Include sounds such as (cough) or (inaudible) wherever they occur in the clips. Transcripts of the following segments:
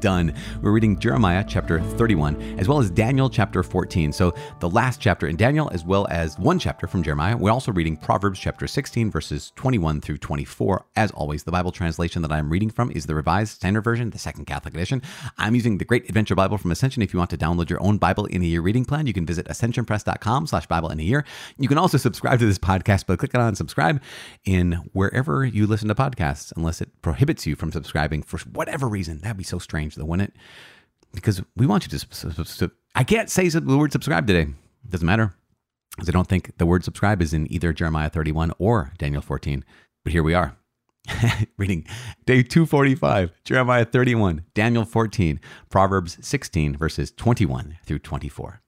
done. We're reading Jeremiah chapter 31 as well as Daniel chapter 14. So the last chapter in Daniel as well as one chapter from Jeremiah. We're also reading Proverbs chapter 16 verses 21 through 24. As always, the Bible translation that I'm reading from is the Revised Standard Version, the Second Catholic Edition. I'm using the Great Adventure Bible from Ascension. If you want to download your own Bible in a year reading plan, you can visit ascensionpress.com slash Bible in a year. You can also subscribe to this podcast by clicking on subscribe in wherever you listen to podcasts, unless it prohibits you from subscribing for whatever reason. That'd be so strange, though, wouldn't it? Because we want you to. I can't say the word subscribe today. Doesn't matter. Because I don't think the word subscribe is in either Jeremiah 31 or Daniel 14. But here we are. (laughs) Reading day 245, Jeremiah 31, Daniel 14, Proverbs 16, verses 21 through 24.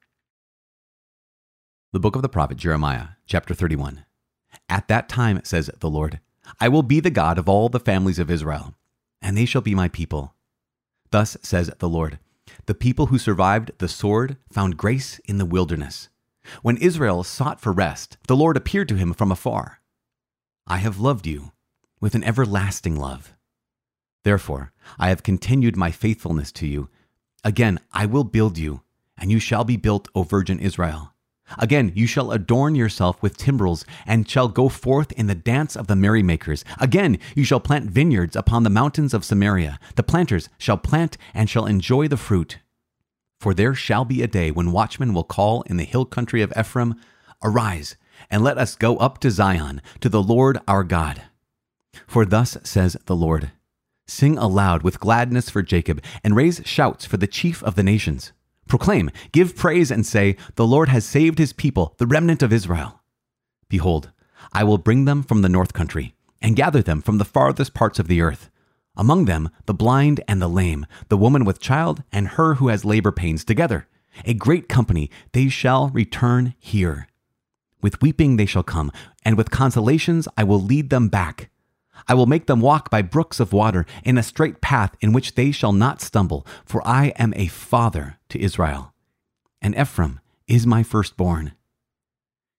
The book of the prophet Jeremiah, chapter 31. At that time, says the Lord, I will be the God of all the families of Israel, and they shall be my people. Thus says the Lord The people who survived the sword found grace in the wilderness. When Israel sought for rest, the Lord appeared to him from afar. I have loved you with an everlasting love. Therefore, I have continued my faithfulness to you. Again, I will build you, and you shall be built, O Virgin Israel. Again, you shall adorn yourself with timbrels, and shall go forth in the dance of the merrymakers. Again, you shall plant vineyards upon the mountains of Samaria. The planters shall plant and shall enjoy the fruit. For there shall be a day when watchmen will call in the hill country of Ephraim, Arise, and let us go up to Zion, to the Lord our God. For thus says the Lord Sing aloud with gladness for Jacob, and raise shouts for the chief of the nations. Proclaim, give praise, and say, The Lord has saved his people, the remnant of Israel. Behold, I will bring them from the north country, and gather them from the farthest parts of the earth. Among them, the blind and the lame, the woman with child, and her who has labor pains together. A great company, they shall return here. With weeping they shall come, and with consolations I will lead them back. I will make them walk by brooks of water in a straight path in which they shall not stumble, for I am a father to Israel, and Ephraim is my firstborn.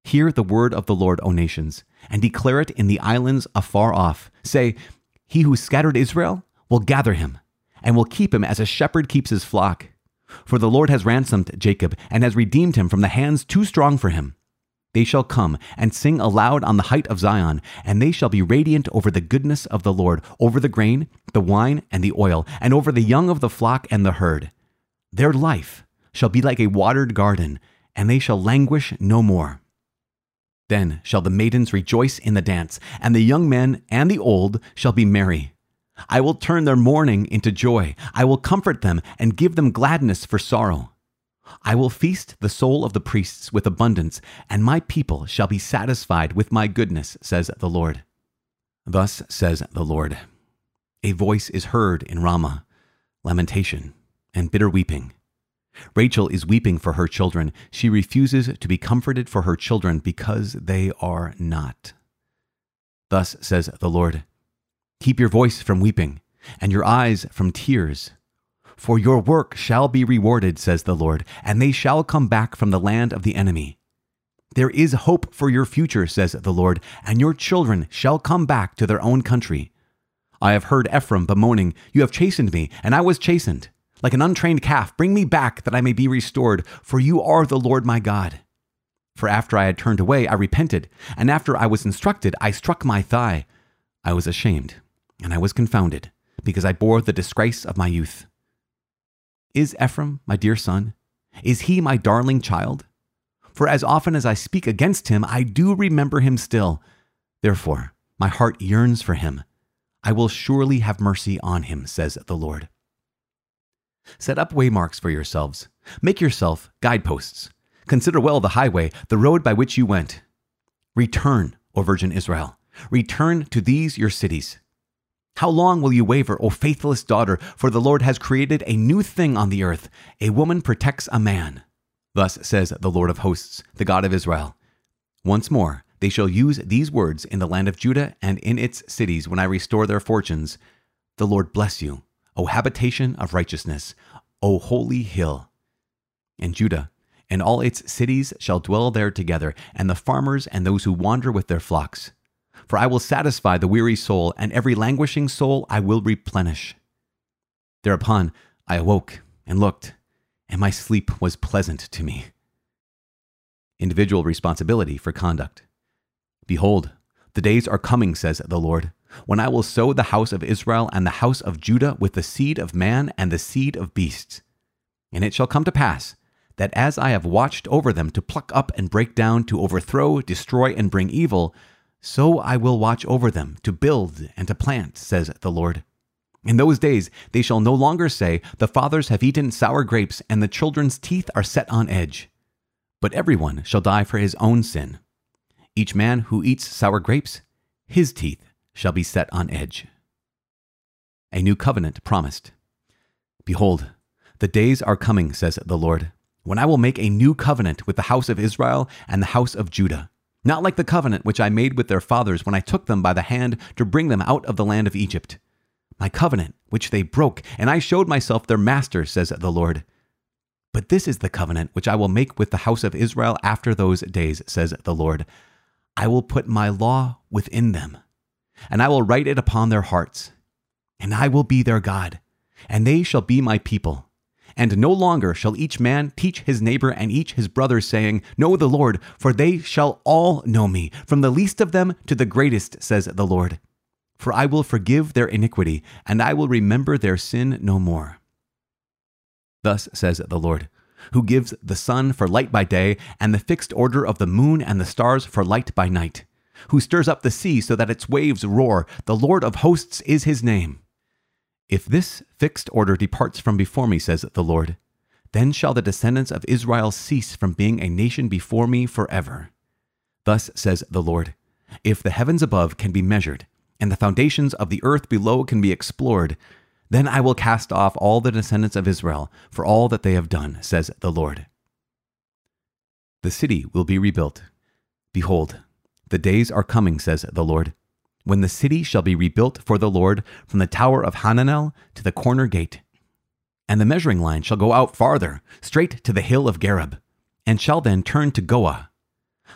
Hear the word of the Lord, O nations, and declare it in the islands afar off. Say, He who scattered Israel will gather him, and will keep him as a shepherd keeps his flock. For the Lord has ransomed Jacob, and has redeemed him from the hands too strong for him. They shall come and sing aloud on the height of Zion, and they shall be radiant over the goodness of the Lord, over the grain, the wine, and the oil, and over the young of the flock and the herd. Their life shall be like a watered garden, and they shall languish no more. Then shall the maidens rejoice in the dance, and the young men and the old shall be merry. I will turn their mourning into joy. I will comfort them and give them gladness for sorrow. I will feast the soul of the priests with abundance, and my people shall be satisfied with my goodness, says the Lord. Thus says the Lord A voice is heard in Ramah, lamentation and bitter weeping. Rachel is weeping for her children. She refuses to be comforted for her children because they are not. Thus says the Lord Keep your voice from weeping, and your eyes from tears. For your work shall be rewarded, says the Lord, and they shall come back from the land of the enemy. There is hope for your future, says the Lord, and your children shall come back to their own country. I have heard Ephraim bemoaning, You have chastened me, and I was chastened. Like an untrained calf, bring me back that I may be restored, for you are the Lord my God. For after I had turned away, I repented, and after I was instructed, I struck my thigh. I was ashamed, and I was confounded, because I bore the disgrace of my youth. Is Ephraim my dear son? Is he my darling child? For as often as I speak against him, I do remember him still. Therefore, my heart yearns for him. I will surely have mercy on him, says the Lord. Set up waymarks for yourselves. Make yourself guideposts. Consider well the highway, the road by which you went. Return, O Virgin Israel. Return to these your cities. How long will you waver, O faithless daughter? For the Lord has created a new thing on the earth. A woman protects a man. Thus says the Lord of hosts, the God of Israel. Once more, They shall use these words in the land of Judah and in its cities when I restore their fortunes. The Lord bless you, O habitation of righteousness, O holy hill. And Judah and all its cities shall dwell there together, and the farmers and those who wander with their flocks. For I will satisfy the weary soul, and every languishing soul I will replenish. Thereupon I awoke and looked, and my sleep was pleasant to me. Individual responsibility for conduct. Behold, the days are coming, says the Lord, when I will sow the house of Israel and the house of Judah with the seed of man and the seed of beasts. And it shall come to pass that as I have watched over them to pluck up and break down, to overthrow, destroy, and bring evil, so I will watch over them to build and to plant, says the Lord. In those days they shall no longer say, The fathers have eaten sour grapes, and the children's teeth are set on edge. But everyone shall die for his own sin. Each man who eats sour grapes, his teeth shall be set on edge. A new covenant promised. Behold, the days are coming, says the Lord, when I will make a new covenant with the house of Israel and the house of Judah, not like the covenant which I made with their fathers when I took them by the hand to bring them out of the land of Egypt. My covenant, which they broke, and I showed myself their master, says the Lord. But this is the covenant which I will make with the house of Israel after those days, says the Lord. I will put my law within them, and I will write it upon their hearts. And I will be their God, and they shall be my people. And no longer shall each man teach his neighbor and each his brother, saying, Know the Lord, for they shall all know me, from the least of them to the greatest, says the Lord. For I will forgive their iniquity, and I will remember their sin no more. Thus says the Lord who gives the sun for light by day, and the fixed order of the moon and the stars for light by night, who stirs up the sea so that its waves roar. The Lord of hosts is his name. If this fixed order departs from before me, says the Lord, then shall the descendants of Israel cease from being a nation before me forever. Thus says the Lord If the heavens above can be measured, and the foundations of the earth below can be explored, then I will cast off all the descendants of Israel for all that they have done, says the Lord. The city will be rebuilt. Behold, the days are coming, says the Lord, when the city shall be rebuilt for the Lord from the tower of Hananel to the corner gate. And the measuring line shall go out farther, straight to the hill of Gareb, and shall then turn to Goah.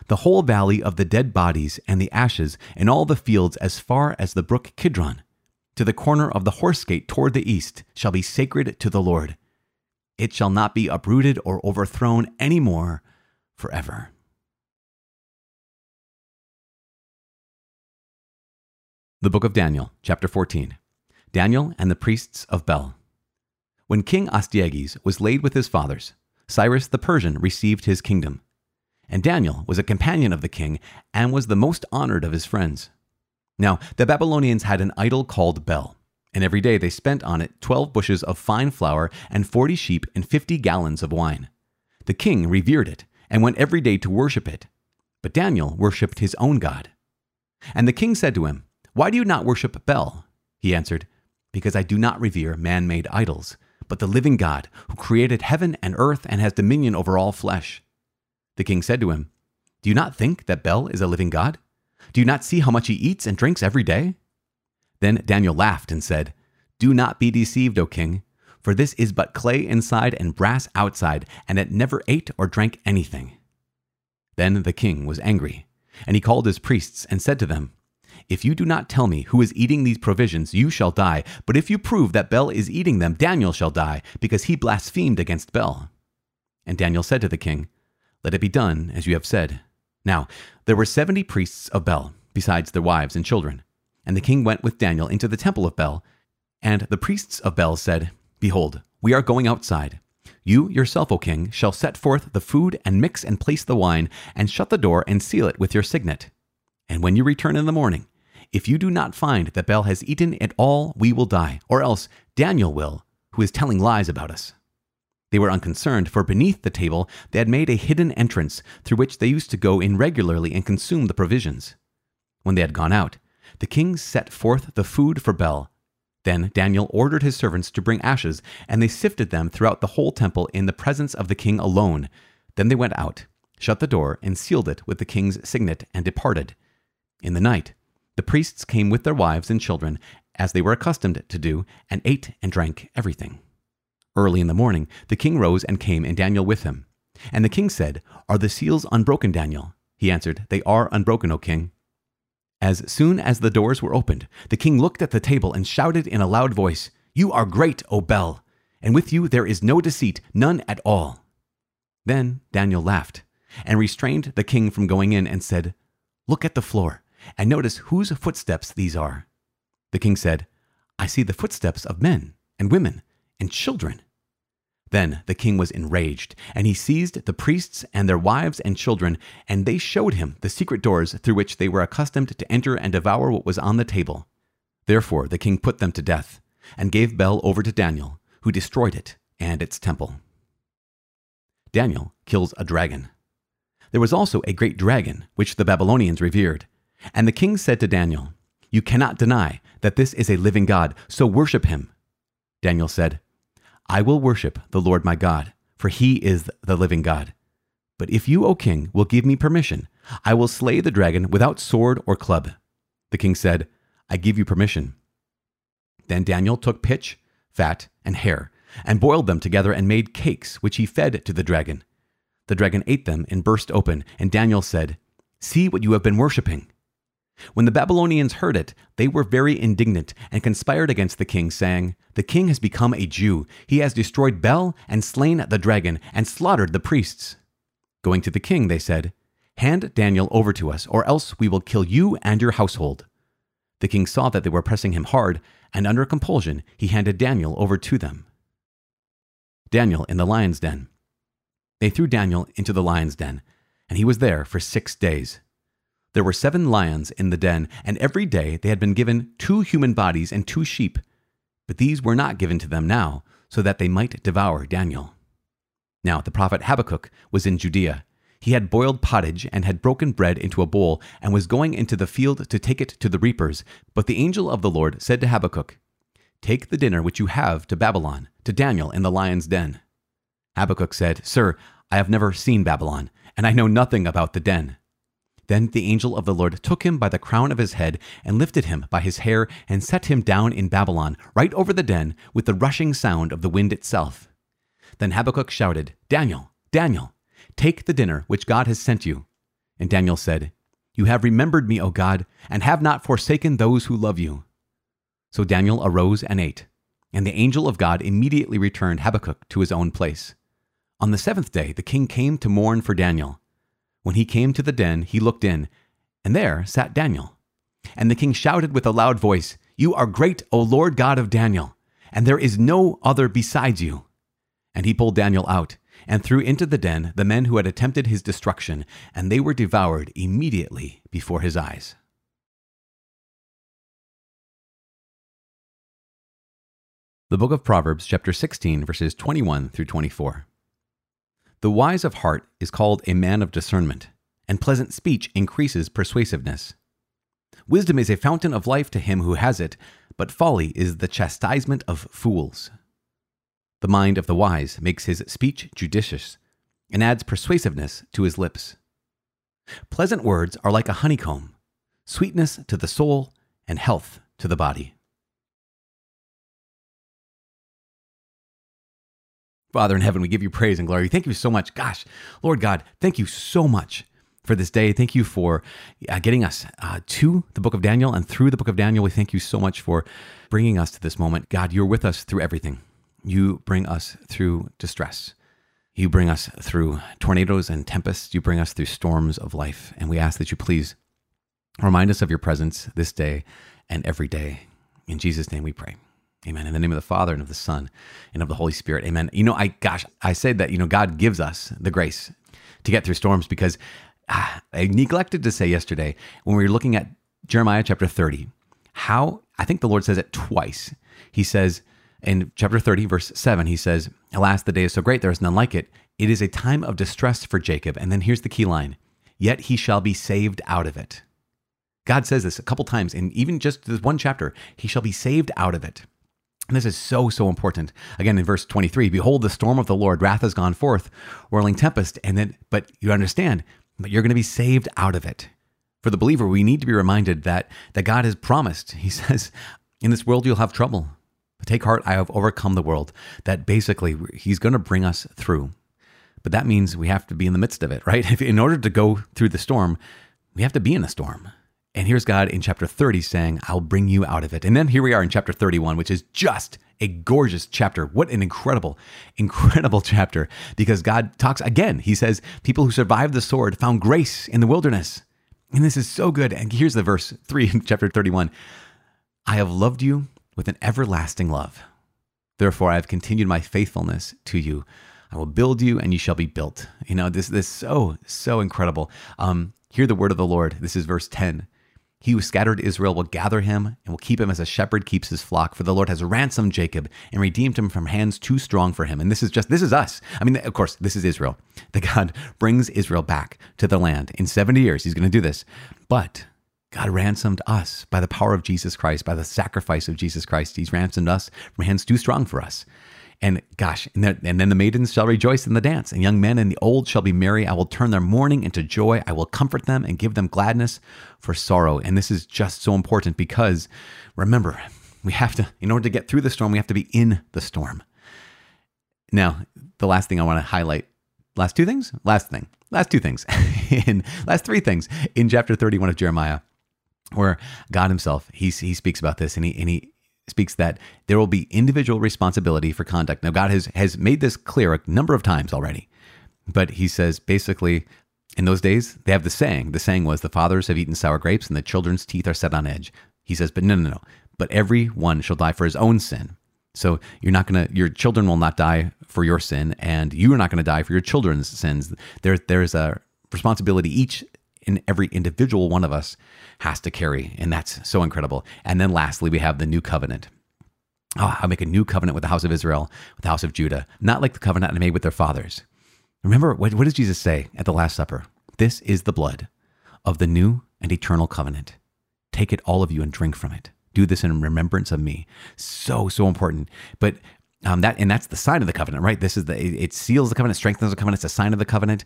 The whole valley of the dead bodies and the ashes, and all the fields as far as the brook Kidron to the corner of the horse gate toward the east shall be sacred to the Lord. It shall not be uprooted or overthrown any more forever. The Book of Daniel, chapter 14 Daniel and the priests of Bel. When King Astyages was laid with his fathers, Cyrus the Persian received his kingdom. And Daniel was a companion of the king and was the most honored of his friends. Now, the Babylonians had an idol called Bel, and every day they spent on it 12 bushes of fine flour and 40 sheep and 50 gallons of wine. The king revered it and went every day to worship it. But Daniel worshipped his own God. And the king said to him, Why do you not worship Bel? He answered, Because I do not revere man made idols, but the living God, who created heaven and earth and has dominion over all flesh. The king said to him, Do you not think that Bel is a living God? Do you not see how much he eats and drinks every day? Then Daniel laughed and said, Do not be deceived, O king, for this is but clay inside and brass outside, and it never ate or drank anything. Then the king was angry, and he called his priests and said to them, If you do not tell me who is eating these provisions, you shall die. But if you prove that Bel is eating them, Daniel shall die, because he blasphemed against Bel. And Daniel said to the king, Let it be done as you have said. Now, there were seventy priests of Bel, besides their wives and children. And the king went with Daniel into the temple of Bel. And the priests of Bel said, Behold, we are going outside. You yourself, O king, shall set forth the food and mix and place the wine, and shut the door and seal it with your signet. And when you return in the morning, if you do not find that Bel has eaten at all, we will die, or else Daniel will, who is telling lies about us. They were unconcerned, for beneath the table they had made a hidden entrance through which they used to go in regularly and consume the provisions. When they had gone out, the king set forth the food for Bel. Then Daniel ordered his servants to bring ashes, and they sifted them throughout the whole temple in the presence of the king alone. Then they went out, shut the door, and sealed it with the king's signet, and departed. In the night, the priests came with their wives and children, as they were accustomed to do, and ate and drank everything. Early in the morning, the king rose and came, and Daniel with him. And the king said, Are the seals unbroken, Daniel? He answered, They are unbroken, O king. As soon as the doors were opened, the king looked at the table and shouted in a loud voice, You are great, O Bel, and with you there is no deceit, none at all. Then Daniel laughed and restrained the king from going in and said, Look at the floor and notice whose footsteps these are. The king said, I see the footsteps of men and women and children. Then the king was enraged, and he seized the priests and their wives and children, and they showed him the secret doors through which they were accustomed to enter and devour what was on the table. Therefore the king put them to death, and gave Bel over to Daniel, who destroyed it and its temple. Daniel kills a dragon. There was also a great dragon, which the Babylonians revered. And the king said to Daniel, You cannot deny that this is a living God, so worship him. Daniel said, I will worship the Lord my God, for he is the living God. But if you, O king, will give me permission, I will slay the dragon without sword or club. The king said, I give you permission. Then Daniel took pitch, fat, and hair, and boiled them together and made cakes, which he fed to the dragon. The dragon ate them and burst open, and Daniel said, See what you have been worshipping. When the Babylonians heard it, they were very indignant and conspired against the king, saying, The king has become a Jew. He has destroyed Bel and slain the dragon and slaughtered the priests. Going to the king, they said, Hand Daniel over to us, or else we will kill you and your household. The king saw that they were pressing him hard, and under compulsion he handed Daniel over to them. Daniel in the lion's den. They threw Daniel into the lion's den, and he was there for six days. There were seven lions in the den, and every day they had been given two human bodies and two sheep. But these were not given to them now, so that they might devour Daniel. Now the prophet Habakkuk was in Judea. He had boiled pottage and had broken bread into a bowl, and was going into the field to take it to the reapers. But the angel of the Lord said to Habakkuk, Take the dinner which you have to Babylon, to Daniel in the lion's den. Habakkuk said, Sir, I have never seen Babylon, and I know nothing about the den. Then the angel of the Lord took him by the crown of his head and lifted him by his hair and set him down in Babylon, right over the den, with the rushing sound of the wind itself. Then Habakkuk shouted, Daniel, Daniel, take the dinner which God has sent you. And Daniel said, You have remembered me, O God, and have not forsaken those who love you. So Daniel arose and ate, and the angel of God immediately returned Habakkuk to his own place. On the seventh day, the king came to mourn for Daniel. When he came to the den, he looked in, and there sat Daniel. And the king shouted with a loud voice, You are great, O Lord God of Daniel, and there is no other besides you. And he pulled Daniel out, and threw into the den the men who had attempted his destruction, and they were devoured immediately before his eyes. The book of Proverbs, chapter 16, verses 21 through 24. The wise of heart is called a man of discernment, and pleasant speech increases persuasiveness. Wisdom is a fountain of life to him who has it, but folly is the chastisement of fools. The mind of the wise makes his speech judicious, and adds persuasiveness to his lips. Pleasant words are like a honeycomb, sweetness to the soul and health to the body. Father in heaven, we give you praise and glory. Thank you so much. Gosh, Lord God, thank you so much for this day. Thank you for uh, getting us uh, to the book of Daniel and through the book of Daniel. We thank you so much for bringing us to this moment. God, you're with us through everything. You bring us through distress. You bring us through tornadoes and tempests. You bring us through storms of life. And we ask that you please remind us of your presence this day and every day. In Jesus' name we pray. Amen. In the name of the Father and of the Son and of the Holy Spirit. Amen. You know, I, gosh, I said that, you know, God gives us the grace to get through storms because ah, I neglected to say yesterday when we were looking at Jeremiah chapter 30, how I think the Lord says it twice. He says in chapter 30, verse 7, he says, Alas, the day is so great, there is none like it. It is a time of distress for Jacob. And then here's the key line Yet he shall be saved out of it. God says this a couple times, and even just this one chapter, he shall be saved out of it. This is so, so important. Again, in verse 23, behold, the storm of the Lord, wrath has gone forth, whirling tempest. And then, but you understand, but you're going to be saved out of it. For the believer, we need to be reminded that, that God has promised. He (laughs) says, in this world, you'll have trouble. But take heart, I have overcome the world. That basically, He's going to bring us through. But that means we have to be in the midst of it, right? (laughs) In order to go through the storm, we have to be in a storm. And here's God in chapter 30 saying, I'll bring you out of it. And then here we are in chapter 31, which is just a gorgeous chapter. What an incredible, incredible (laughs) chapter. Because God talks again. He says, People who survived the sword found grace in the wilderness. And this is so good. And here's the verse 3 (laughs) in chapter 31 I have loved you with an everlasting love. Therefore, I have continued my faithfulness to you. I will build you and you shall be built. You know, this, this so, so incredible. Um, hear the word of the Lord. This is verse 10. He who scattered Israel will gather him and will keep him as a shepherd keeps his flock. For the Lord has ransomed Jacob and redeemed him from hands too strong for him. And this is just, this is us. I mean, of course, this is Israel. The God (laughs) brings Israel back to the land. In 70 years, he's going to do this. But God ransomed us by the power of Jesus Christ, by the sacrifice of Jesus Christ. He's ransomed us from hands too strong for us. And gosh, and then, and then the maidens shall rejoice in the dance, and young men and the old shall be merry. I will turn their mourning into joy. I will comfort them and give them gladness for sorrow. And this is just so important because remember, we have to, in order to get through the storm, we have to be in the storm. Now, the last thing I want to highlight, last two things, last thing, last two things, (laughs) in last three things in chapter 31 of Jeremiah, where God Himself, He, he speaks about this and he, and he speaks that there will be individual responsibility for conduct. Now, God has, has made this clear a number of times already, but he says basically, in those days, they have the saying. The saying was, the fathers have eaten sour grapes and the children's teeth are set on edge. He says, but no, no, no. But every one shall die for his own sin. So you're not going to, your children will not die for your sin, and you are not going to die for your children's sins. There, there's a responsibility each and every individual one of us has to carry. And that's so incredible. And then lastly, we have the new covenant. Oh, I'll make a new covenant with the house of Israel, with the house of Judah, not like the covenant I made with their fathers. Remember, what, what does Jesus say at the Last Supper? This is the blood of the new and eternal covenant. Take it, all of you, and drink from it. Do this in remembrance of me. So, so important. But um, that and that's the sign of the covenant, right? This is the it, it seals the covenant, it strengthens the covenant. It's a sign of the covenant.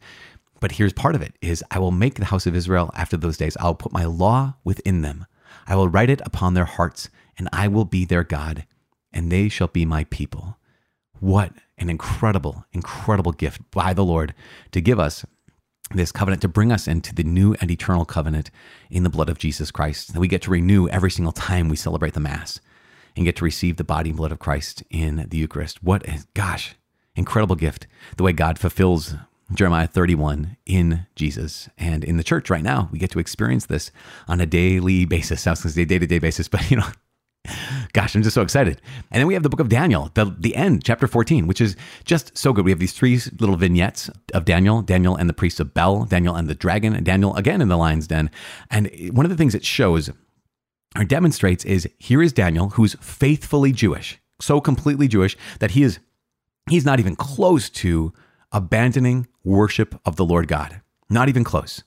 But here's part of it is I will make the house of Israel after those days. I'll put my law within them. I will write it upon their hearts, and I will be their God, and they shall be my people. What an incredible, incredible gift by the Lord to give us this covenant, to bring us into the new and eternal covenant in the blood of Jesus Christ that we get to renew every single time we celebrate the Mass and get to receive the body and blood of Christ in the Eucharist. What, a, gosh, incredible gift. The way God fulfills Jeremiah 31 in Jesus. And in the church right now, we get to experience this on a daily basis. I was going to say day to day basis, (laughs) but you know, gosh, I'm just so excited. And then we have the book of Daniel, the, the end, chapter 14, which is just so good. We have these three little vignettes of Daniel, Daniel and the priests of Bel, Daniel and the dragon, and Daniel again in the lion's den. And one of the things it shows or demonstrates is here is Daniel, who's faithfully Jewish, so completely Jewish that he is he's not even close to abandoning worship of the Lord God. Not even close.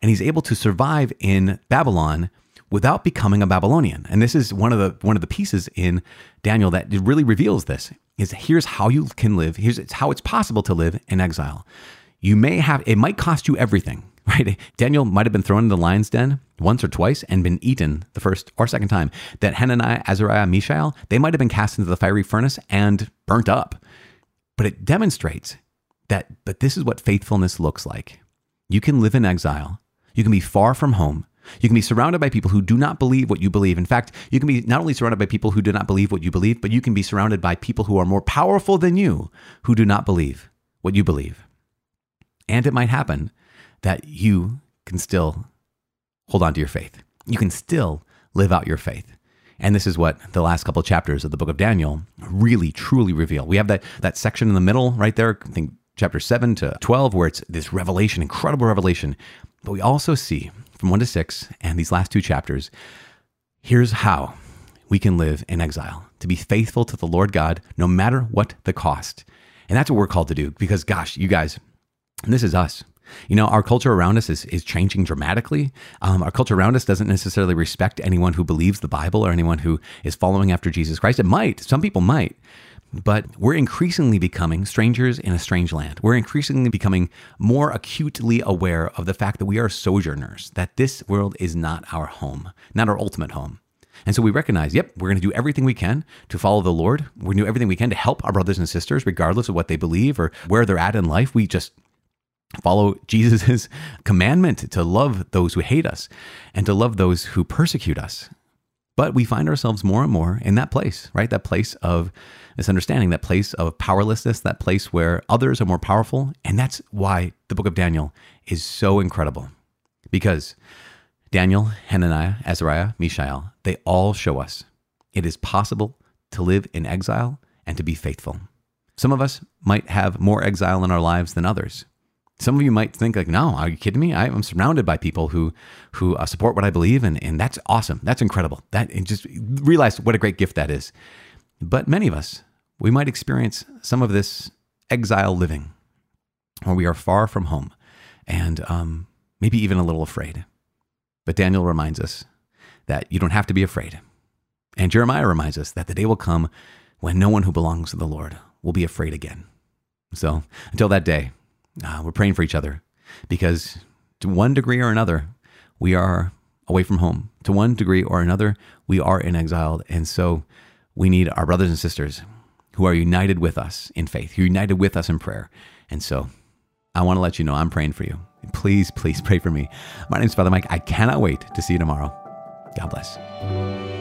And he's able to survive in Babylon without becoming a Babylonian. And this is one of the one of the pieces in Daniel that really reveals this. Is here's how you can live. Here's how it's possible to live in exile. You may have it might cost you everything, (laughs) right? Daniel might have been thrown in the lion's den once or twice and been eaten the first or second time. That Hananiah, Azariah, Mishael, they might have been cast into the fiery furnace and burnt up. But it demonstrates that but this is what faithfulness looks like. You can live in exile. You can be far from home. You can be surrounded by people who do not believe what you believe. In fact, you can be not only surrounded by people who do not believe what you believe, but you can be surrounded by people who are more powerful than you who do not believe what you believe. And it might happen that you can still hold on to your faith. You can still live out your faith. And this is what the last couple of chapters of the book of Daniel really truly reveal. We have that that section in the middle right there, I think chapter 7 to 12, where it's this revelation, incredible revelation. But we also see from 1 to 6 and these last two chapters, here's how we can live in exile to be faithful to the Lord God no matter what the cost. And that's what we're called to do because, gosh, you guys, this is us. You know, our culture around us is, is changing dramatically. Um, our culture around us doesn't necessarily respect anyone who believes the Bible or anyone who is following after Jesus Christ. It might, some people might, but we're increasingly becoming strangers in a strange land. We're increasingly becoming more acutely aware of the fact that we are sojourners, that this world is not our home, not our ultimate home. And so we recognize, yep, we're going to do everything we can to follow the Lord. We're going to do everything we can to help our brothers and sisters, regardless of what they believe or where they're at in life. We just follow Jesus' (laughs) commandment to love those who hate us and to love those who persecute us. But we find ourselves more and more in that place, right? That place of misunderstanding, that place of powerlessness, that place where others are more powerful. And that's why the book of Daniel is so incredible. Because Daniel, Hananiah, Azariah, Mishael, they all show us it is possible to live in exile and to be faithful. Some of us might have more exile in our lives than others. Some of you might think like, no, are you kidding me? I'm surrounded by people who who uh, support what I believe, and and that's awesome. That's incredible. That and just realize what a great gift that is. But many of us, we might experience some of this exile living, where we are far from home, and um, maybe even a little afraid. But Daniel reminds us that you don't have to be afraid, and Jeremiah reminds us that the day will come when no one who belongs to the Lord will be afraid again. So until that day uh, we're praying for each other because to one degree or another, we are away from home. To one degree or another, we are in exile. And so we need our brothers and sisters who are united with us in faith, who are united with us in prayer. And so I want to let you know I'm praying for you. Please, please pray for me. My name is Father Mike. I cannot wait to see you tomorrow. God bless.